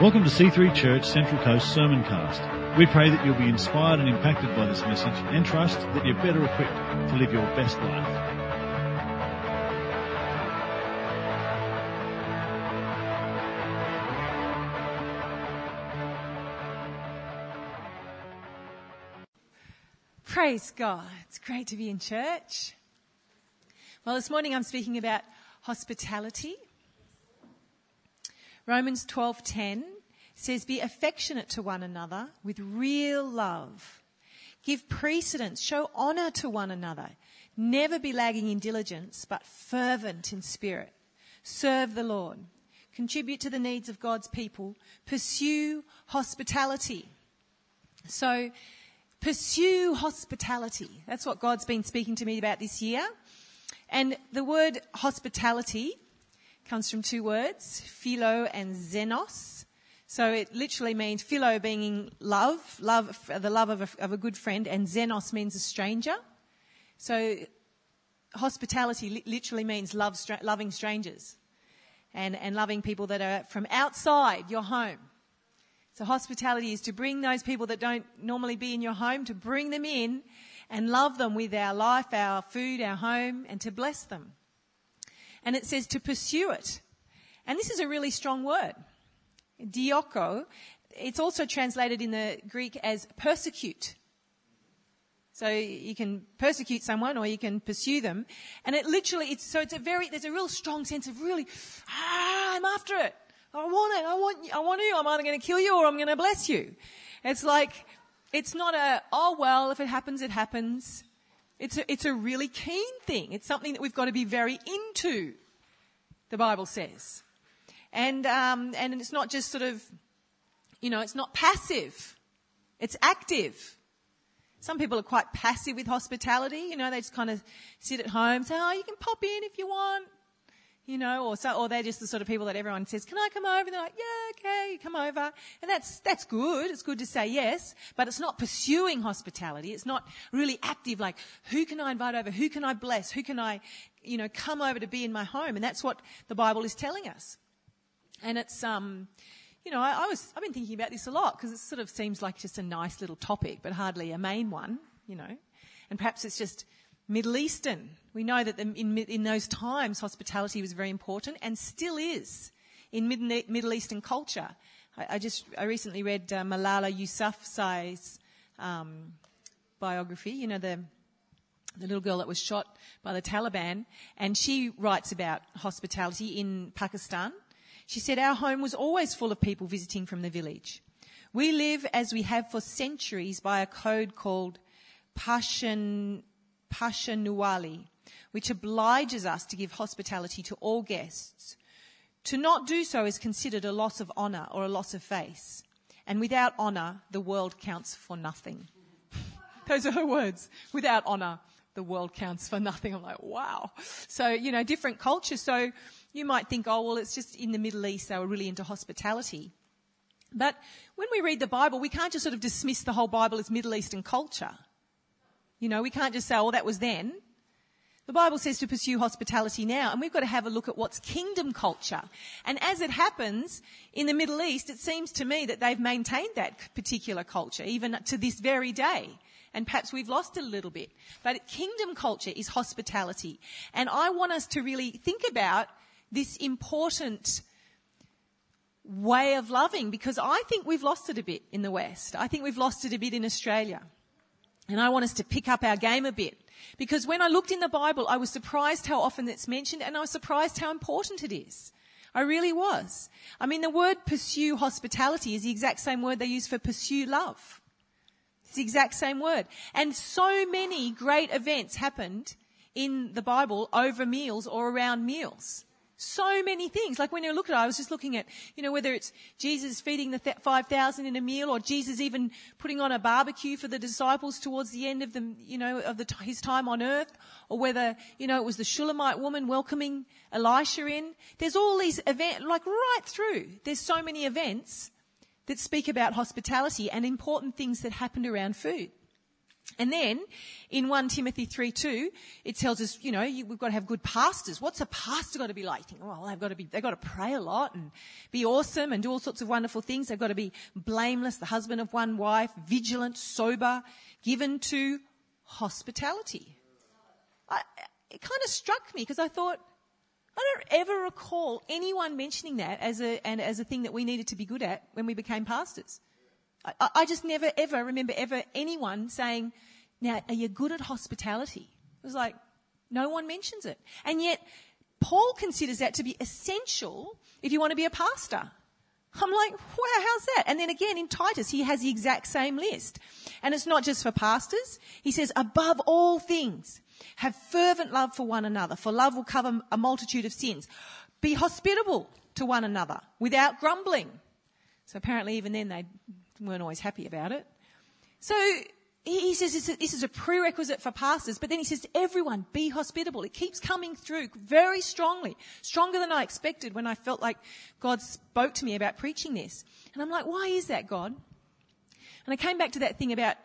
Welcome to C3 Church Central Coast Sermoncast. We pray that you'll be inspired and impacted by this message and trust that you're better equipped to live your best life. Praise God. It's great to be in church. Well, this morning I'm speaking about hospitality. Romans 12:10 says be affectionate to one another with real love. Give precedence, show honor to one another. Never be lagging in diligence, but fervent in spirit. Serve the Lord. Contribute to the needs of God's people. Pursue hospitality. So, pursue hospitality. That's what God's been speaking to me about this year. And the word hospitality comes from two words, philo and xenos. So it literally means philo being love, love, the love of a, of a good friend, and xenos means a stranger. So hospitality li- literally means love, loving strangers and, and loving people that are from outside your home. So hospitality is to bring those people that don't normally be in your home, to bring them in and love them with our life, our food, our home, and to bless them and it says to pursue it. And this is a really strong word. Dioko. It's also translated in the Greek as persecute. So you can persecute someone or you can pursue them. And it literally, it's, so it's a very, there's a real strong sense of really, ah, I'm after it. I want it. I want, I want you. I'm either going to kill you or I'm going to bless you. It's like, it's not a, oh well, if it happens, it happens. It's a, it's a really keen thing. It's something that we've got to be very into, the Bible says. And, um, and it's not just sort of, you know, it's not passive. It's active. Some people are quite passive with hospitality. You know, they just kind of sit at home, say, oh, you can pop in if you want you know, or so, or they're just the sort of people that everyone says, "Can I come over?" And they're like, "Yeah, okay, come over," and that's that's good. It's good to say yes, but it's not pursuing hospitality. It's not really active. Like, who can I invite over? Who can I bless? Who can I, you know, come over to be in my home? And that's what the Bible is telling us. And it's um, you know, I, I was I've been thinking about this a lot because it sort of seems like just a nice little topic, but hardly a main one, you know, and perhaps it's just Middle Eastern. We know that in, in those times hospitality was very important and still is in Middle Eastern culture. I, I just I recently read uh, Malala Yousafzai's um, biography. You know the the little girl that was shot by the Taliban, and she writes about hospitality in Pakistan. She said, Our home was always full of people visiting from the village. We live as we have for centuries by a code called Pashan, Pashtunwali, which obliges us to give hospitality to all guests. To not do so is considered a loss of honour or a loss of face. And without honour, the world counts for nothing. Those are her words. Without honour, the world counts for nothing. I'm like, wow. So, you know, different cultures. So you might think, oh, well, it's just in the Middle East, they were really into hospitality. But when we read the Bible, we can't just sort of dismiss the whole Bible as Middle Eastern culture. You know, we can't just say, oh, that was then. The Bible says to pursue hospitality now, and we've got to have a look at what's kingdom culture. And as it happens, in the Middle East, it seems to me that they've maintained that particular culture, even to this very day. And perhaps we've lost it a little bit. But kingdom culture is hospitality. And I want us to really think about this important way of loving because I think we've lost it a bit in the West. I think we've lost it a bit in Australia. And I want us to pick up our game a bit. Because when I looked in the Bible, I was surprised how often it's mentioned and I was surprised how important it is. I really was. I mean, the word pursue hospitality is the exact same word they use for pursue love. It's the exact same word. And so many great events happened in the Bible over meals or around meals. So many things. Like when you look at it, I was just looking at, you know, whether it's Jesus feeding the 5,000 in a meal or Jesus even putting on a barbecue for the disciples towards the end of the, you know, of the, his time on earth or whether, you know, it was the Shulamite woman welcoming Elisha in. There's all these events, like right through. There's so many events that speak about hospitality and important things that happened around food. And then in 1 Timothy 3 2, it tells us, you know, you, we've got to have good pastors. What's a pastor got to be like? Think, well, they've got to be, they've got to pray a lot and be awesome and do all sorts of wonderful things. They've got to be blameless, the husband of one wife, vigilant, sober, given to hospitality. I, it kind of struck me because I thought, I don't ever recall anyone mentioning that as a, and as a thing that we needed to be good at when we became pastors. I, I just never ever remember ever anyone saying, now, are you good at hospitality? It was like, no one mentions it. And yet, Paul considers that to be essential if you want to be a pastor. I'm like, wow, how's that? And then again in Titus, he has the exact same list. And it's not just for pastors. He says, above all things, have fervent love for one another, for love will cover a multitude of sins. Be hospitable to one another without grumbling. So apparently even then they weren't always happy about it. So he says this is a prerequisite for pastors, but then he says to everyone, be hospitable. It keeps coming through very strongly, stronger than I expected when I felt like God spoke to me about preaching this. And I'm like, why is that, God? And I came back to that thing about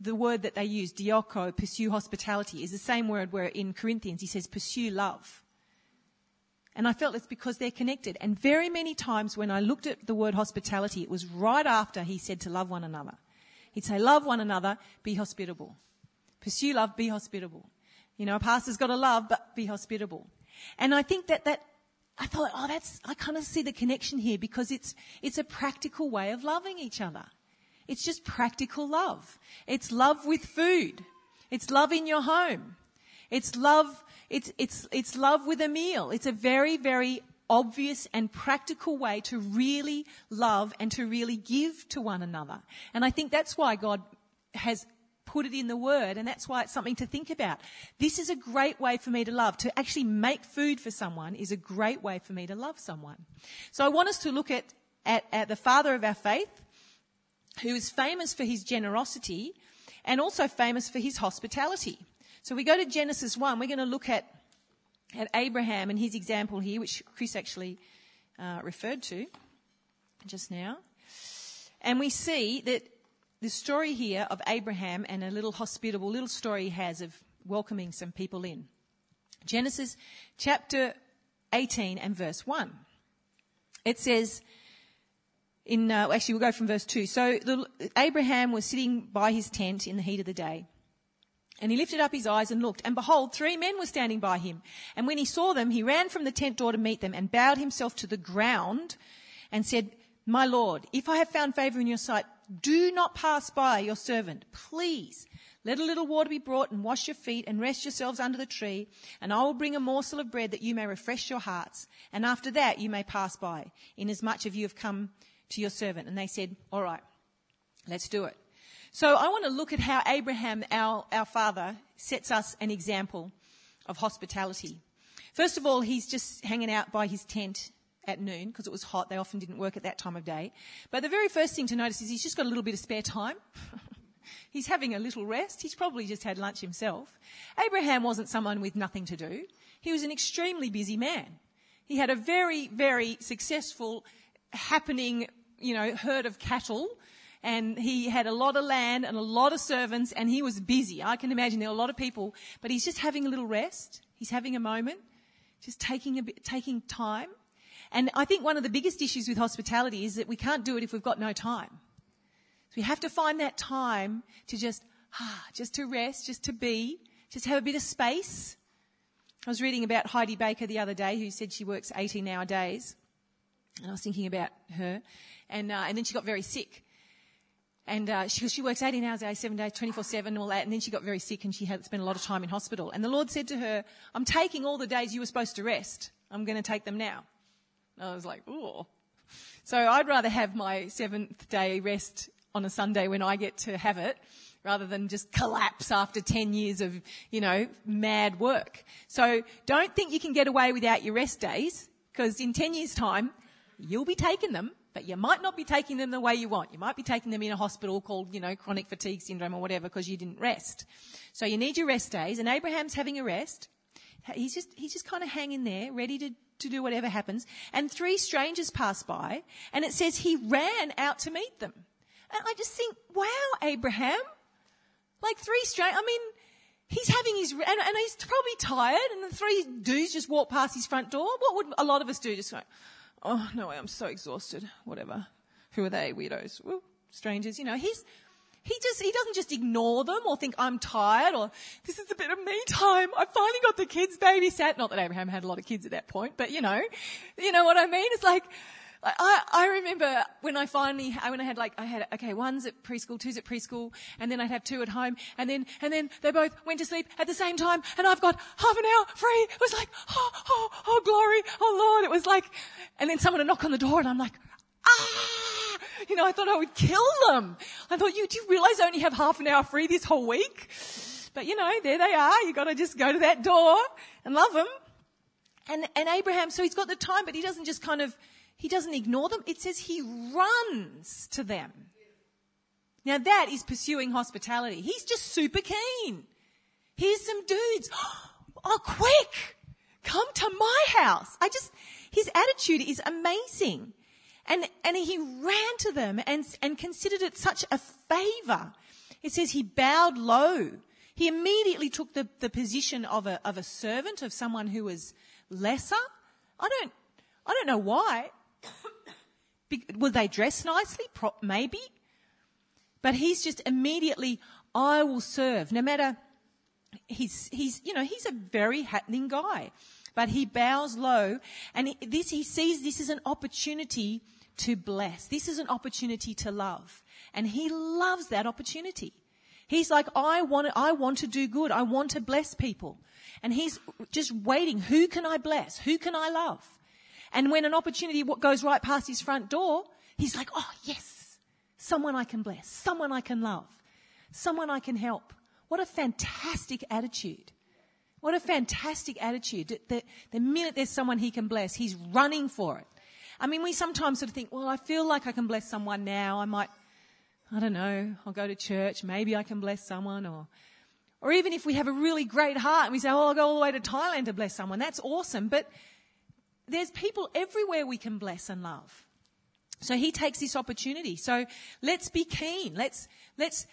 the word that they use, dioko, pursue hospitality, is the same word where in Corinthians he says pursue love. And I felt it's because they're connected. And very many times when I looked at the word hospitality, it was right after he said to love one another. He'd say, love one another, be hospitable. Pursue love, be hospitable. You know, a pastor's got to love, but be hospitable. And I think that that, I thought, oh, that's, I kind of see the connection here because it's, it's a practical way of loving each other. It's just practical love. It's love with food. It's love in your home. It's love, it's, it's, it's love with a meal. It's a very, very obvious and practical way to really love and to really give to one another. And I think that's why God has put it in the word and that's why it's something to think about. This is a great way for me to love. To actually make food for someone is a great way for me to love someone. So I want us to look at, at, at the father of our faith, who is famous for his generosity and also famous for his hospitality. So we go to Genesis 1, we're going to look at at Abraham and his example here, which Chris actually uh, referred to just now. And we see that the story here of Abraham and a little hospitable little story he has of welcoming some people in. Genesis chapter 18 and verse 1. It says, in, uh, actually we'll go from verse 2. So the, Abraham was sitting by his tent in the heat of the day. And he lifted up his eyes and looked, and behold, three men were standing by him. And when he saw them, he ran from the tent door to meet them and bowed himself to the ground and said, My Lord, if I have found favor in your sight, do not pass by your servant. Please let a little water be brought and wash your feet and rest yourselves under the tree. And I will bring a morsel of bread that you may refresh your hearts. And after that you may pass by, inasmuch as you have come to your servant. And they said, All right, let's do it. So I want to look at how Abraham, our, our father, sets us an example of hospitality. First of all, he's just hanging out by his tent at noon because it was hot. They often didn't work at that time of day. But the very first thing to notice is he's just got a little bit of spare time. he's having a little rest. He's probably just had lunch himself. Abraham wasn't someone with nothing to do. He was an extremely busy man. He had a very, very successful, happening, you know, herd of cattle and he had a lot of land and a lot of servants and he was busy. I can imagine there were a lot of people, but he's just having a little rest. He's having a moment, just taking a bit, taking time. And I think one of the biggest issues with hospitality is that we can't do it if we've got no time. So we have to find that time to just, ah, just to rest, just to be, just have a bit of space. I was reading about Heidi Baker the other day who said she works 18 hour days. And I was thinking about her. And, uh, and then she got very sick. And uh, she, she works 18 hours a day, seven days, 24 7, all that. And then she got very sick and she had spent a lot of time in hospital. And the Lord said to her, I'm taking all the days you were supposed to rest. I'm going to take them now. And I was like, ooh. So I'd rather have my seventh day rest on a Sunday when I get to have it rather than just collapse after 10 years of, you know, mad work. So don't think you can get away without your rest days because in 10 years time, you'll be taking them but you might not be taking them the way you want. You might be taking them in a hospital called, you know, chronic fatigue syndrome or whatever because you didn't rest. So you need your rest days and Abraham's having a rest. He's just, he's just kind of hanging there, ready to, to do whatever happens. And three strangers pass by and it says he ran out to meet them. And I just think, wow, Abraham, Like three straight, I mean, he's having his, and, and he's probably tired and the three dudes just walk past his front door. What would a lot of us do? Just go, oh, no way, I'm so exhausted. Whatever. Who are they? Weirdos. Well, strangers, you know, he's, he just, he doesn't just ignore them or think I'm tired or this is a bit of me time. I finally got the kids babysat. Not that Abraham had a lot of kids at that point, but you know, you know what I mean? It's like, I, I remember when I finally, when I had like, I had, okay, one's at preschool, two's at preschool, and then I'd have two at home, and then, and then they both went to sleep at the same time, and I've got half an hour free. It was like, oh, oh, oh, glory, oh Lord. It was like, and then someone would knock on the door, and I'm like, ah! You know, I thought I would kill them. I thought, you, do you realize I only have half an hour free this whole week? But you know, there they are. You gotta just go to that door and love them. And, and Abraham, so he's got the time, but he doesn't just kind of, he doesn't ignore them. It says he runs to them. Now that is pursuing hospitality. He's just super keen. Here's some dudes. Oh, quick! Come to my house. I just, his attitude is amazing. And, and he ran to them and, and considered it such a favor. It says he bowed low. He immediately took the, the position of a, of a servant, of someone who was lesser. I don't, I don't know why. Will they dress nicely? Maybe. But he's just immediately, I will serve. No matter, he's, he's, you know, he's a very happening guy. But he bows low and this, he sees this is an opportunity to bless. This is an opportunity to love. And he loves that opportunity. He's like, I want I want to do good. I want to bless people. And he's just waiting. Who can I bless? Who can I love? And when an opportunity goes right past his front door, he's like, oh yes, someone I can bless, someone I can love, someone I can help. What a fantastic attitude. What a fantastic attitude. The, the minute there's someone he can bless, he's running for it. I mean, we sometimes sort of think, well, I feel like I can bless someone now. I might, I don't know, I'll go to church. Maybe I can bless someone or, or even if we have a really great heart and we say, oh, I'll go all the way to Thailand to bless someone. That's awesome. But there's people everywhere we can bless and love. So he takes this opportunity. So let's be keen. Let's, let's,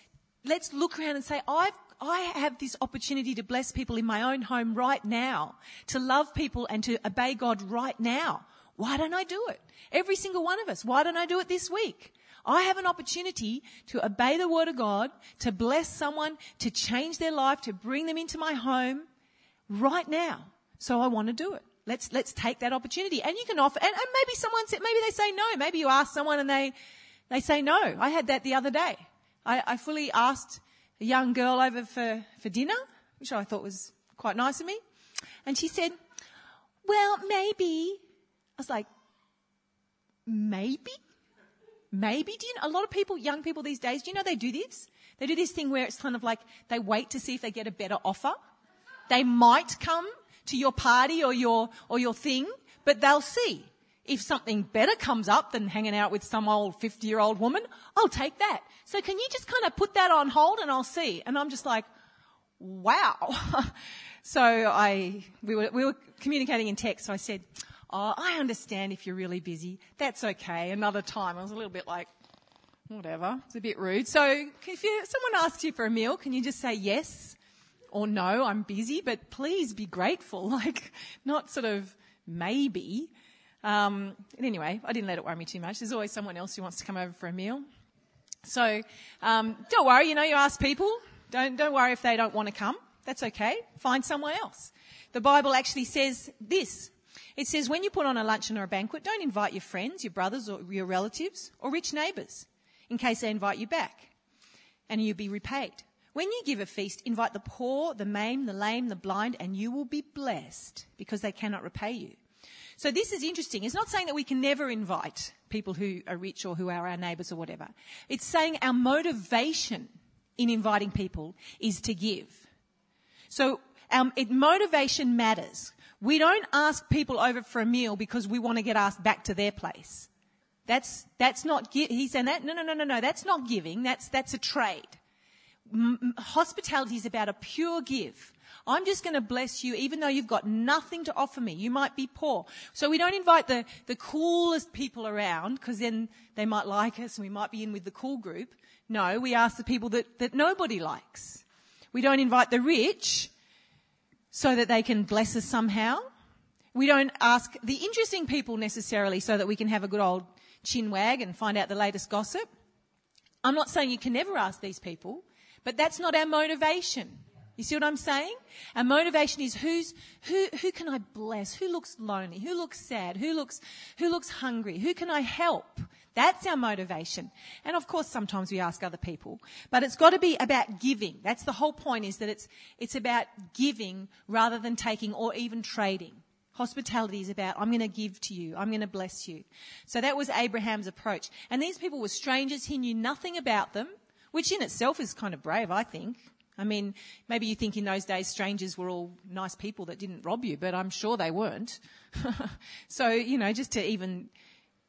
let's look around and say, I've, I have this opportunity to bless people in my own home right now, to love people and to obey God right now. Why don't I do it? Every single one of us. Why don't I do it this week? I have an opportunity to obey the word of God, to bless someone, to change their life, to bring them into my home right now. So I want to do it. Let's, let's take that opportunity. And you can offer, and, and maybe someone said, maybe they say no. Maybe you ask someone and they, they say no. I had that the other day. I, I fully asked a young girl over for, for dinner, which I thought was quite nice of me. And she said, well, maybe. I was like, maybe? Maybe? Do you know, a lot of people, young people these days, do you know they do this? They do this thing where it's kind of like they wait to see if they get a better offer. They might come to your party or your, or your thing, but they'll see. If something better comes up than hanging out with some old 50 year old woman, I'll take that. So can you just kind of put that on hold and I'll see? And I'm just like, wow. so I, we were, we were communicating in text. So I said, Oh, I understand if you're really busy. That's okay. Another time. I was a little bit like, whatever. It's a bit rude. So if you, someone asks you for a meal, can you just say yes? Or no, I'm busy, but please be grateful, like not sort of maybe. Um, anyway, I didn't let it worry me too much. There's always someone else who wants to come over for a meal. So um, don't worry, you know, you ask people. Don't, don't worry if they don't want to come. That's okay. Find somewhere else. The Bible actually says this. It says when you put on a luncheon or a banquet, don't invite your friends, your brothers or your relatives or rich neighbours in case they invite you back and you'll be repaid. When you give a feast, invite the poor, the maimed, the lame, the blind, and you will be blessed because they cannot repay you. So this is interesting. It's not saying that we can never invite people who are rich or who are our neighbours or whatever. It's saying our motivation in inviting people is to give. So our it, motivation matters. We don't ask people over for a meal because we want to get asked back to their place. That's, that's not, he's saying that, no, no, no, no, no, that's not giving. That's, that's a trade hospitality is about a pure give. I'm just going to bless you even though you've got nothing to offer me. You might be poor. So we don't invite the, the coolest people around because then they might like us and we might be in with the cool group. No, we ask the people that, that nobody likes. We don't invite the rich so that they can bless us somehow. We don't ask the interesting people necessarily so that we can have a good old chin wag and find out the latest gossip. I'm not saying you can never ask these people, but that's not our motivation. You see what I'm saying? Our motivation is who's, who, who can I bless? Who looks lonely? Who looks sad? Who looks, who looks hungry? Who can I help? That's our motivation. And of course, sometimes we ask other people, but it's got to be about giving. That's the whole point is that it's, it's about giving rather than taking or even trading. Hospitality is about, I'm going to give to you. I'm going to bless you. So that was Abraham's approach. And these people were strangers. He knew nothing about them, which in itself is kind of brave, I think. I mean, maybe you think in those days strangers were all nice people that didn't rob you, but I'm sure they weren't. so, you know, just to even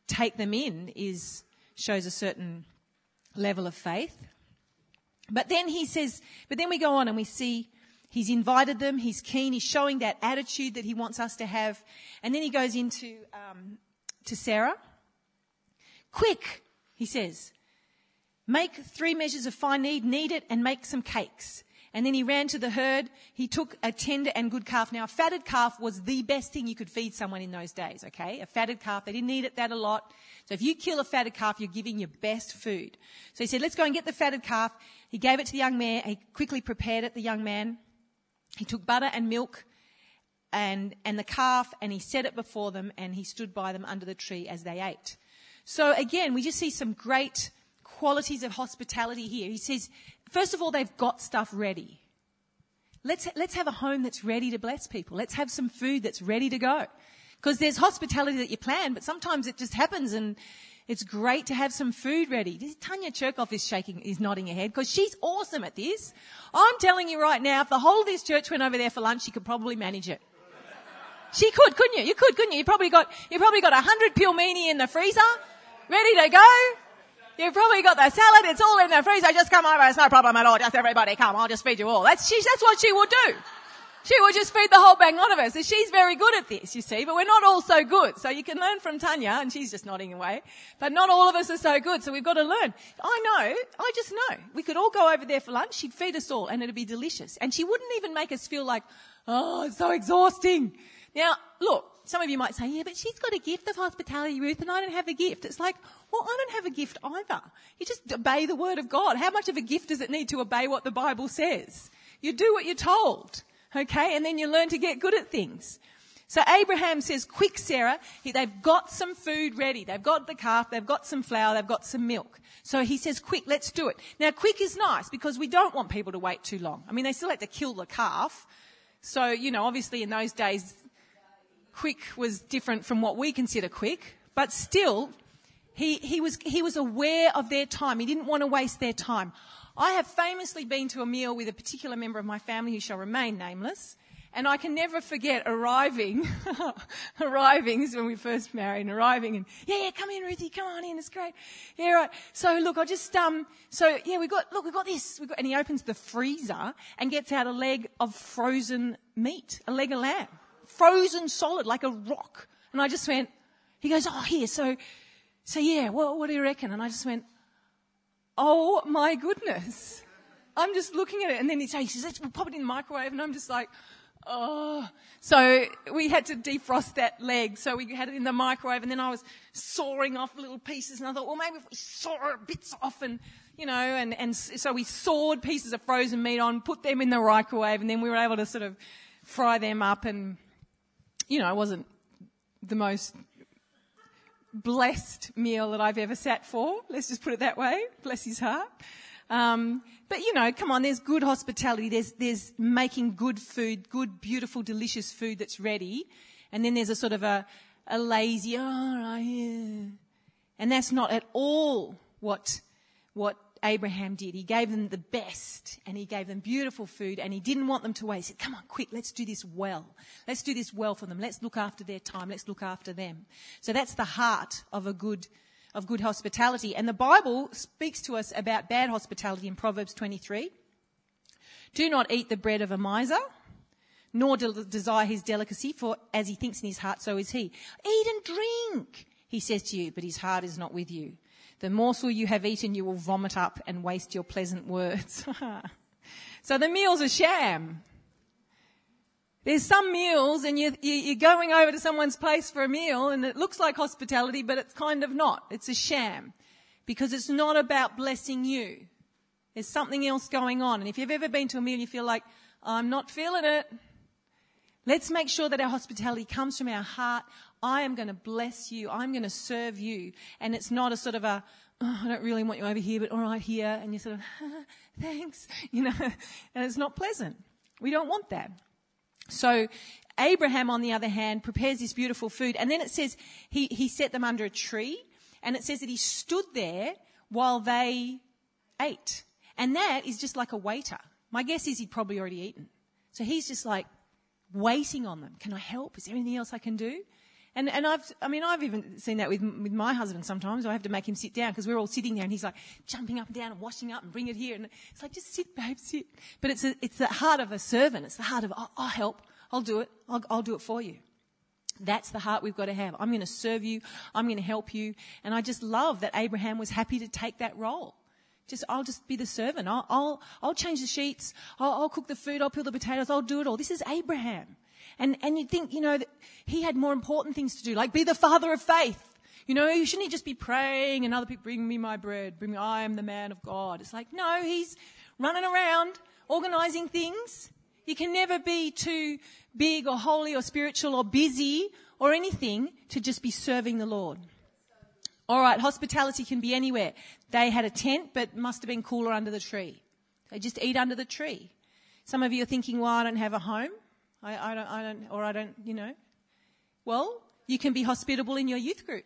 take them in is, shows a certain level of faith. But then he says, but then we go on and we see He's invited them. He's keen. He's showing that attitude that he wants us to have. And then he goes into um, to Sarah. Quick, he says, make three measures of fine need, knead it, and make some cakes. And then he ran to the herd. He took a tender and good calf. Now, a fatted calf was the best thing you could feed someone in those days, okay? A fatted calf. They didn't eat it that a lot. So if you kill a fatted calf, you're giving your best food. So he said, let's go and get the fatted calf. He gave it to the young man. He quickly prepared it, the young man. He took butter and milk and, and the calf and he set it before them and he stood by them under the tree as they ate. So again, we just see some great qualities of hospitality here. He says, first of all, they've got stuff ready. Let's, let's have a home that's ready to bless people. Let's have some food that's ready to go. Because there's hospitality that you plan, but sometimes it just happens and it's great to have some food ready. Tanya Cherkoff is shaking, is nodding her head because she's awesome at this. I'm telling you right now, if the whole of this church went over there for lunch, she could probably manage it. She could, couldn't you? You could, couldn't you? You probably got, you probably got a hundred pelmeni in the freezer, ready to go. You've probably got the salad, it's all in the freezer, just come over, it's no problem at all, just everybody come, I'll just feed you all. That's, she, that's what she would do. She would just feed the whole bang lot of us. So she's very good at this, you see, but we're not all so good. So you can learn from Tanya, and she's just nodding away. But not all of us are so good, so we've got to learn. I know, I just know. We could all go over there for lunch, she'd feed us all, and it'd be delicious. And she wouldn't even make us feel like, oh, it's so exhausting. Now, look, some of you might say, yeah, but she's got a gift of hospitality, Ruth, and I don't have a gift. It's like, well, I don't have a gift either. You just obey the word of God. How much of a gift does it need to obey what the Bible says? You do what you're told. Okay? And then you learn to get good at things. So Abraham says, quick, Sarah. They've got some food ready. They've got the calf. They've got some flour. They've got some milk. So he says, quick, let's do it. Now, quick is nice because we don't want people to wait too long. I mean, they still had to kill the calf. So, you know, obviously in those days, quick was different from what we consider quick. But still, he, he was, he was aware of their time. He didn't want to waste their time. I have famously been to a meal with a particular member of my family who shall remain nameless. And I can never forget arriving, arriving, is when we first married, and arriving and, yeah, yeah, come in, Ruthie, come on in, it's great. Yeah, right. So look, I just, um, so yeah, we got, look, we got this. We got, and he opens the freezer and gets out a leg of frozen meat, a leg of lamb. Frozen solid, like a rock. And I just went, he goes, oh, here, so, so yeah, what, what do you reckon? And I just went, oh my goodness. I'm just looking at it and then he says, let's pop it in the microwave and I'm just like, oh. So we had to defrost that leg. So we had it in the microwave and then I was sawing off little pieces and I thought, well maybe if we saw bits off and, you know, and, and so we sawed pieces of frozen meat on, put them in the microwave and then we were able to sort of fry them up and, you know, it wasn't the most blessed meal that I've ever sat for. Let's just put it that way. Bless his heart. Um, but you know, come on, there's good hospitality. There's, there's making good food, good, beautiful, delicious food that's ready. And then there's a sort of a, a lazy, oh, right, yeah. And that's not at all what, what Abraham did. He gave them the best and he gave them beautiful food and he didn't want them to waste. He said, come on, quick, let's do this well. Let's do this well for them. Let's look after their time. Let's look after them. So that's the heart of a good, of good hospitality. And the Bible speaks to us about bad hospitality in Proverbs 23. Do not eat the bread of a miser nor de- desire his delicacy, for as he thinks in his heart, so is he. Eat and drink, he says to you, but his heart is not with you. The morsel you have eaten you will vomit up and waste your pleasant words. so the meal's a sham. There's some meals and you, you're going over to someone's place for a meal and it looks like hospitality, but it's kind of not. It's a sham because it's not about blessing you. There's something else going on. And if you've ever been to a meal you feel like, I'm not feeling it, let's make sure that our hospitality comes from our heart. I am going to bless you. I'm going to serve you. And it's not a sort of a, oh, I don't really want you over here, but all right here. And you're sort of, thanks, you know, and it's not pleasant. We don't want that. So Abraham, on the other hand, prepares this beautiful food. And then it says he, he set them under a tree. And it says that he stood there while they ate. And that is just like a waiter. My guess is he'd probably already eaten. So he's just like waiting on them. Can I help? Is there anything else I can do? And, and I've, I mean, I've even seen that with, with my husband sometimes. I have to make him sit down because we're all sitting there and he's like jumping up and down and washing up and bring it here. And it's like, just sit, babe, sit. But it's a, it's the heart of a servant. It's the heart of, I'll, I'll help. I'll do it. I'll, I'll do it for you. That's the heart we've got to have. I'm going to serve you. I'm going to help you. And I just love that Abraham was happy to take that role. Just, I'll just be the servant. I'll, I'll, I'll change the sheets. I'll, I'll cook the food. I'll peel the potatoes. I'll do it all. This is Abraham. And, and you'd think, you know, he had more important things to do, like be the father of faith. You know, shouldn't he just be praying and other people bring me my bread, bring me, I am the man of God. It's like, no, he's running around organizing things. You can never be too big or holy or spiritual or busy or anything to just be serving the Lord. All right, hospitality can be anywhere. They had a tent, but must have been cooler under the tree. They just eat under the tree. Some of you are thinking, well, I don't have a home. I, I don't, I don't, or I don't, you know. Well, you can be hospitable in your youth group.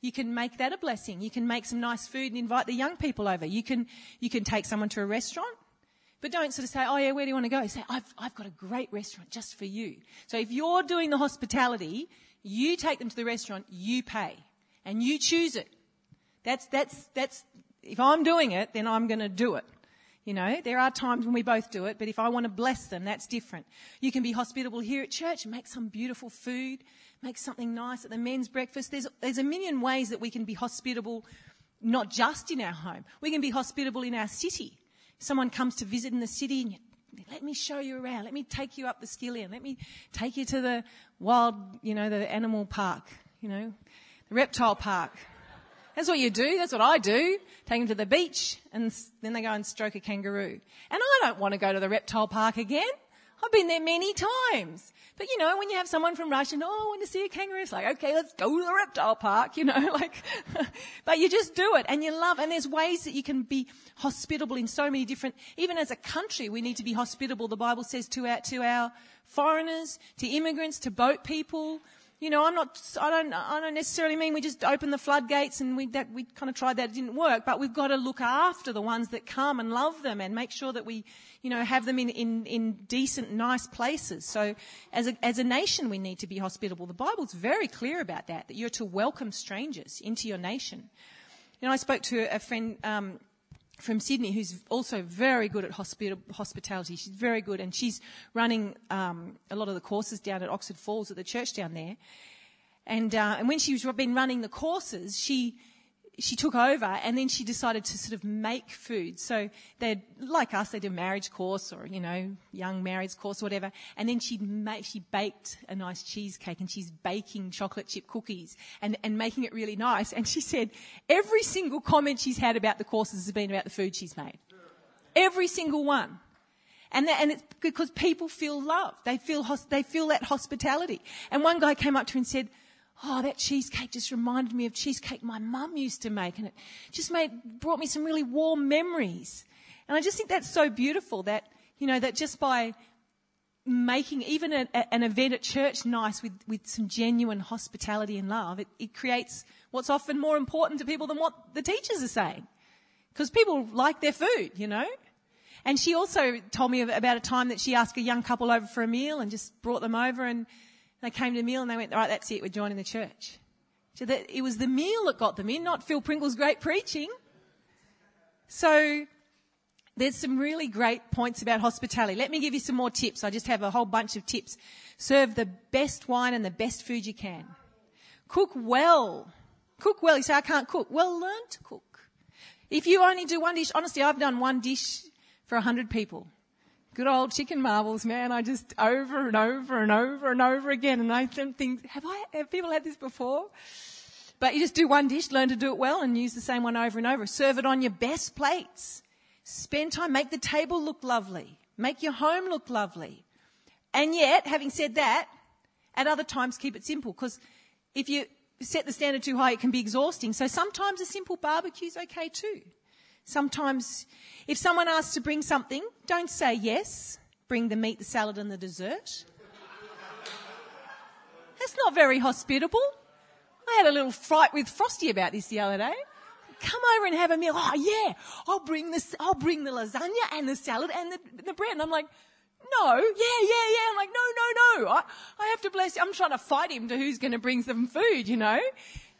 You can make that a blessing. You can make some nice food and invite the young people over. You can, you can take someone to a restaurant. But don't sort of say, oh yeah, where do you want to go? Say, I've, I've got a great restaurant just for you. So if you're doing the hospitality, you take them to the restaurant, you pay and you choose it. That's, that's, that's, if I'm doing it, then I'm going to do it. You know, there are times when we both do it, but if I want to bless them, that's different. You can be hospitable here at church make some beautiful food, make something nice at the men's breakfast. There's, there's a million ways that we can be hospitable, not just in our home. We can be hospitable in our city. Someone comes to visit in the city and you, let me show you around. Let me take you up the skillion. Let me take you to the wild, you know, the animal park, you know, the reptile park. That's what you do. That's what I do. Take them to the beach and then they go and stroke a kangaroo. And I don't want to go to the reptile park again. I've been there many times. But you know, when you have someone from Russia and, oh, I want to see a kangaroo, it's like, okay, let's go to the reptile park, you know, like, but you just do it and you love, and there's ways that you can be hospitable in so many different, even as a country, we need to be hospitable. The Bible says to our, to our foreigners, to immigrants, to boat people, you know, I'm not, I don't, I don't necessarily mean we just open the floodgates and we, that, we kind of tried that, it didn't work, but we've got to look after the ones that come and love them and make sure that we, you know, have them in, in, in decent, nice places. So as a, as a nation, we need to be hospitable. The Bible's very clear about that, that you're to welcome strangers into your nation. You know, I spoke to a friend, um, from Sydney who's also very good at hospitality. She's very good, and she's running um, a lot of the courses down at Oxford Falls at the church down there. And uh, and when she's been running the courses, she she took over and then she decided to sort of make food. So they like us, they do a marriage course or, you know, young marriage course or whatever. And then she made, she baked a nice cheesecake and she's baking chocolate chip cookies and, and making it really nice. And she said every single comment she's had about the courses has been about the food she's made. Every single one. And, that, and it's because people feel love. They feel, they feel that hospitality. And one guy came up to her and said, oh, that cheesecake just reminded me of cheesecake my mum used to make. And it just made, brought me some really warm memories. And I just think that's so beautiful that, you know, that just by making even a, a, an event at church nice with, with some genuine hospitality and love, it, it creates what's often more important to people than what the teachers are saying. Because people like their food, you know. And she also told me about a time that she asked a young couple over for a meal and just brought them over and they came to the meal and they went, all right, that's it, we're joining the church. So that it was the meal that got them in, not Phil Pringle's great preaching. So there's some really great points about hospitality. Let me give you some more tips. I just have a whole bunch of tips. Serve the best wine and the best food you can. Cook well. Cook well. You say, I can't cook. Well, learn to cook. If you only do one dish, honestly, I've done one dish for a hundred people. Good old chicken Marbella, man. I just over and over and over and over again. And I think, have I, have people had this before? But you just do one dish, learn to do it well and use the same one over and over. Serve it on your best plates. Spend time, make the table look lovely. Make your home look lovely. And yet, having said that, at other times keep it simple because if you set the standard too high, it can be exhausting. So sometimes a simple barbecue is okay too. Sometimes if someone asks to bring something, don't say yes. Bring the meat, the salad and the dessert. That's not very hospitable. I had a little fright with Frosty about this the other day come over and have a meal. Oh yeah, I'll bring this, I'll bring the lasagna and the salad and the, the bread. And I'm like, no, yeah, yeah, yeah. I'm like, no, no, no. I, I have to bless you. I'm trying to fight him to who's going to bring some food, you know.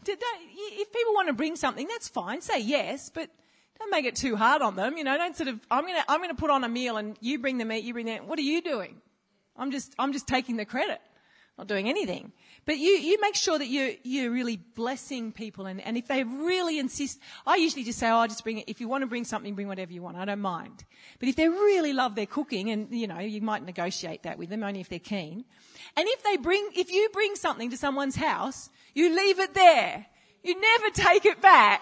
If people want to bring something, that's fine. Say yes, but don't make it too hard on them. You know, don't sort of, I'm going to, I'm going to put on a meal and you bring the meat, you bring that. What are you doing? I'm just, I'm just taking the credit. Not doing anything. But you, you make sure that you're, you're really blessing people. And, and if they really insist, I usually just say, oh, I'll just bring it. If you want to bring something, bring whatever you want. I don't mind. But if they really love their cooking, and, you know, you might negotiate that with them only if they're keen. And if they bring, if you bring something to someone's house, you leave it there. You never take it back.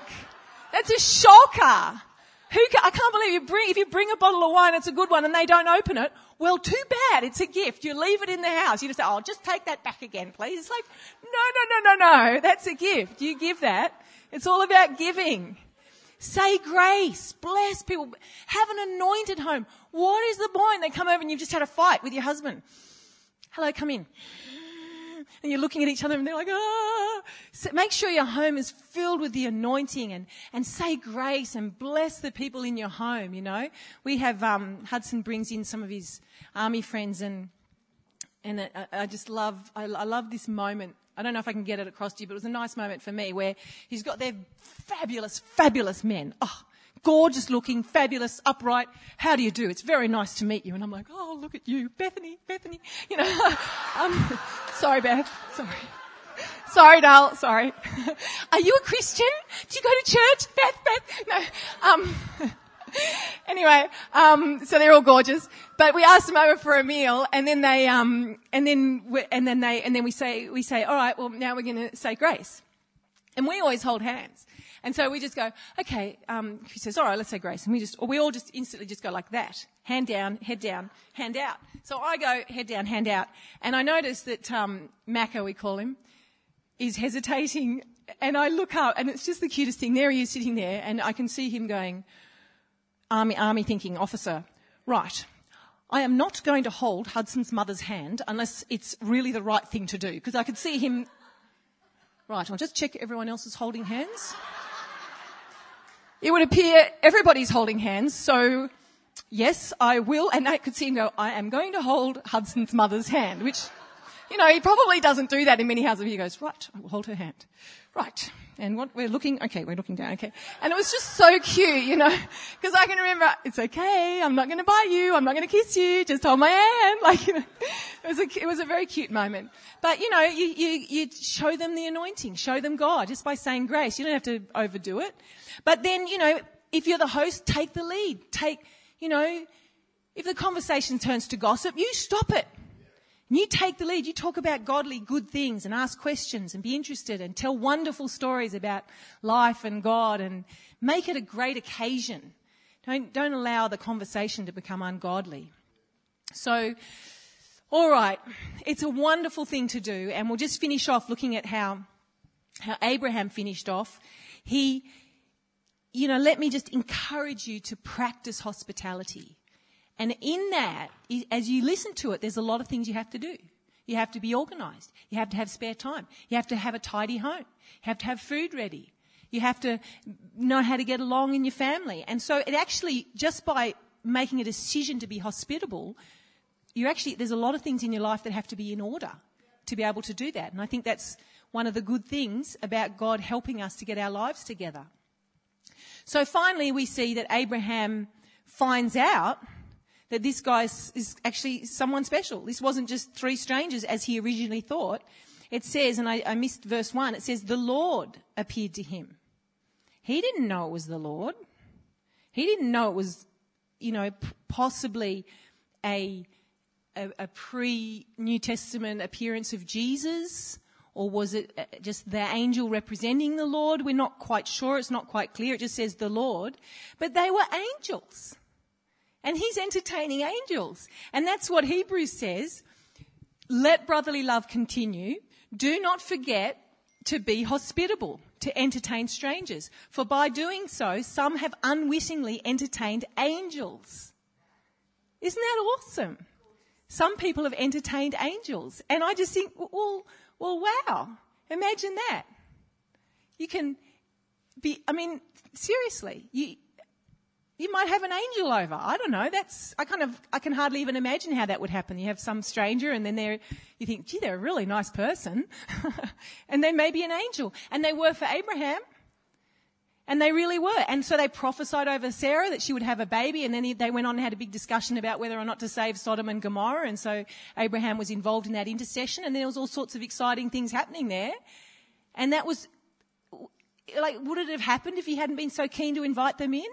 That's a shocker. Who can, I can't believe you bring, if you bring a bottle of wine, it's a good one, and they don't open it. Well, too bad. It's a gift. You leave it in the house. You just say, oh, just take that back again, please. It's like, no, no, no, no, no. That's a gift. You give that. It's all about giving. Say grace. Bless people. Have an anointed home. What is the point? They come over and you've just had a fight with your husband. Hello, come in and you're looking at each other and they're like, ah. So make sure your home is filled with the anointing and, and say grace and bless the people in your home, you know. We have, um, Hudson brings in some of his army friends and, and I, I just love, I, I love this moment I don't know if I can get it across to you, but it was a nice moment for me where he's got their fabulous, fabulous men. Oh, gorgeous looking, fabulous, upright. How do you do? It's very nice to meet you. And I'm like, oh, look at you, Bethany, Bethany. You know, um, sorry, Beth. Sorry. Sorry, Dal. Sorry. Are you a Christian? Do you go to church? Beth, Beth. No. Um, anyway, um, so they're all gorgeous. But we asked them over for a meal, and then they, um, and then, we, and then they, and then we say, we say, all right, well, now we're going to say grace, and we always hold hands. And so we just go, okay, um, he says, all right, let's say grace. And we just, we all just instantly just go like that. Hand down, head down, hand out. So I go head down, hand out. And I notice that, um, Macca, we call him, is hesitating. And I look up and it's just the cutest thing. There he is sitting there and I can see him going, army, army thinking, officer, right. I am not going to hold Hudson's mother's hand unless it's really the right thing to do. Because I could see him, right, I'll just check everyone else is holding hands it would appear everybody's holding hands. So yes, I will. And I could see him go, I am going to hold Hudson's mother's hand, which, you know, he probably doesn't do that in many houses. He goes, right, I will hold her hand. Right. And what we're looking, okay, we're looking down, okay. And it was just so cute, you know, because I can remember, it's okay, I'm not going to bite you, I'm not going to kiss you, just hold my hand. Like, you know, it was a, it was a very cute moment. But, you know, you, you, you show them the anointing, show them God just by saying grace. You don't have to overdo it. But then, you know, if you're the host, take the lead. Take, you know, if the conversation turns to gossip, you stop it. You take the lead. You talk about godly, good things and ask questions and be interested and tell wonderful stories about life and God and make it a great occasion. Don't, don't allow the conversation to become ungodly. So, all right. It's a wonderful thing to do. And we'll just finish off looking at how, how Abraham finished off. He, you know, let me just encourage you to practice hospitality. And in that, as you listen to it, there's a lot of things you have to do. You have to be organized. You have to have spare time. You have to have a tidy home. You have to have food ready. You have to know how to get along in your family. And so it actually, just by making a decision to be hospitable, you actually, there's a lot of things in your life that have to be in order to be able to do that. And I think that's one of the good things about God helping us to get our lives together. So finally, we see that Abraham finds out that this guy is actually someone special. This wasn't just three strangers as he originally thought. It says, and I, I missed verse one, it says, the Lord appeared to him. He didn't know it was the Lord. He didn't know it was, you know, possibly a, a, a pre New Testament appearance of Jesus or was it uh, just the angel representing the Lord? We're not quite sure. It's not quite clear. It just says the Lord. But they were angels. And he's entertaining angels. And that's what Hebrews says. Let brotherly love continue. Do not forget to be hospitable, to entertain strangers. For by doing so, some have unwittingly entertained angels. Isn't that awesome? Some people have entertained angels. And I just think, well, well, wow. Imagine that. You can be, I mean, seriously, you, you might have an angel over. I don't know. That's, I kind of, I can hardly even imagine how that would happen. You have some stranger and then they're, you think, gee, they're a really nice person. and they may be an angel. And they were for Abraham. And they really were. And so they prophesied over Sarah that she would have a baby. And then they went on and had a big discussion about whether or not to save Sodom and Gomorrah. And so Abraham was involved in that intercession. And there was all sorts of exciting things happening there. And that was, like, would it have happened if he hadn't been so keen to invite them in?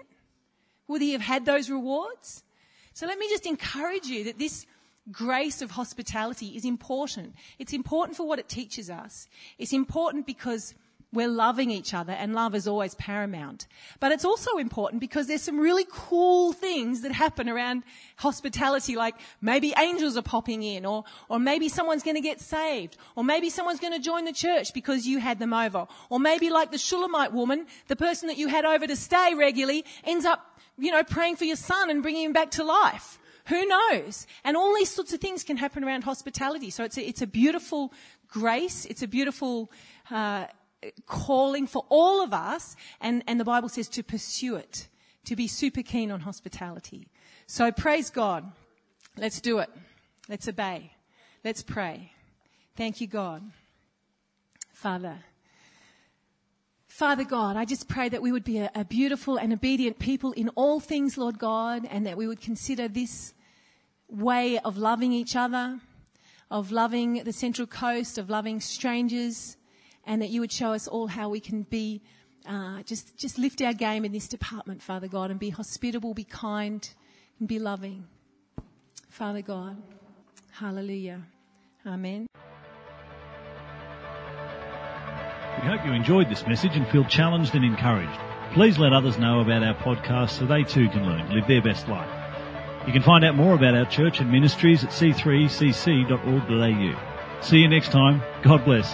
Would he have had those rewards? So let me just encourage you that this grace of hospitality is important. It's important for what it teaches us. It's important because we're loving each other and love is always paramount. But it's also important because there's some really cool things that happen around hospitality, like maybe angels are popping in or, or maybe someone's going to get saved or maybe someone's going to join the church because you had them over. Or maybe like the Shulamite woman, the person that you had over to stay regularly ends up, you know, praying for your son and bringing him back to life. Who knows? And all these sorts of things can happen around hospitality. So it's a, it's a beautiful grace. It's a beautiful, uh, calling for all of us, and, and the Bible says to pursue it, to be super keen on hospitality. So praise God. Let's do it. Let's obey. Let's pray. Thank you, God. Father. Father God, I just pray that we would be a, a, beautiful and obedient people in all things, Lord God, and that we would consider this way of loving each other, of loving the Central Coast, of loving strangers, and that you would show us all how we can be uh, just just lift our game in this department, Father God, and be hospitable, be kind, and be loving. Father God, Hallelujah, Amen. We hope you enjoyed this message and feel challenged and encouraged. Please let others know about our podcast so they too can learn to live their best life. You can find out more about our church and ministries at c3cc.org.au. See you next time. God bless.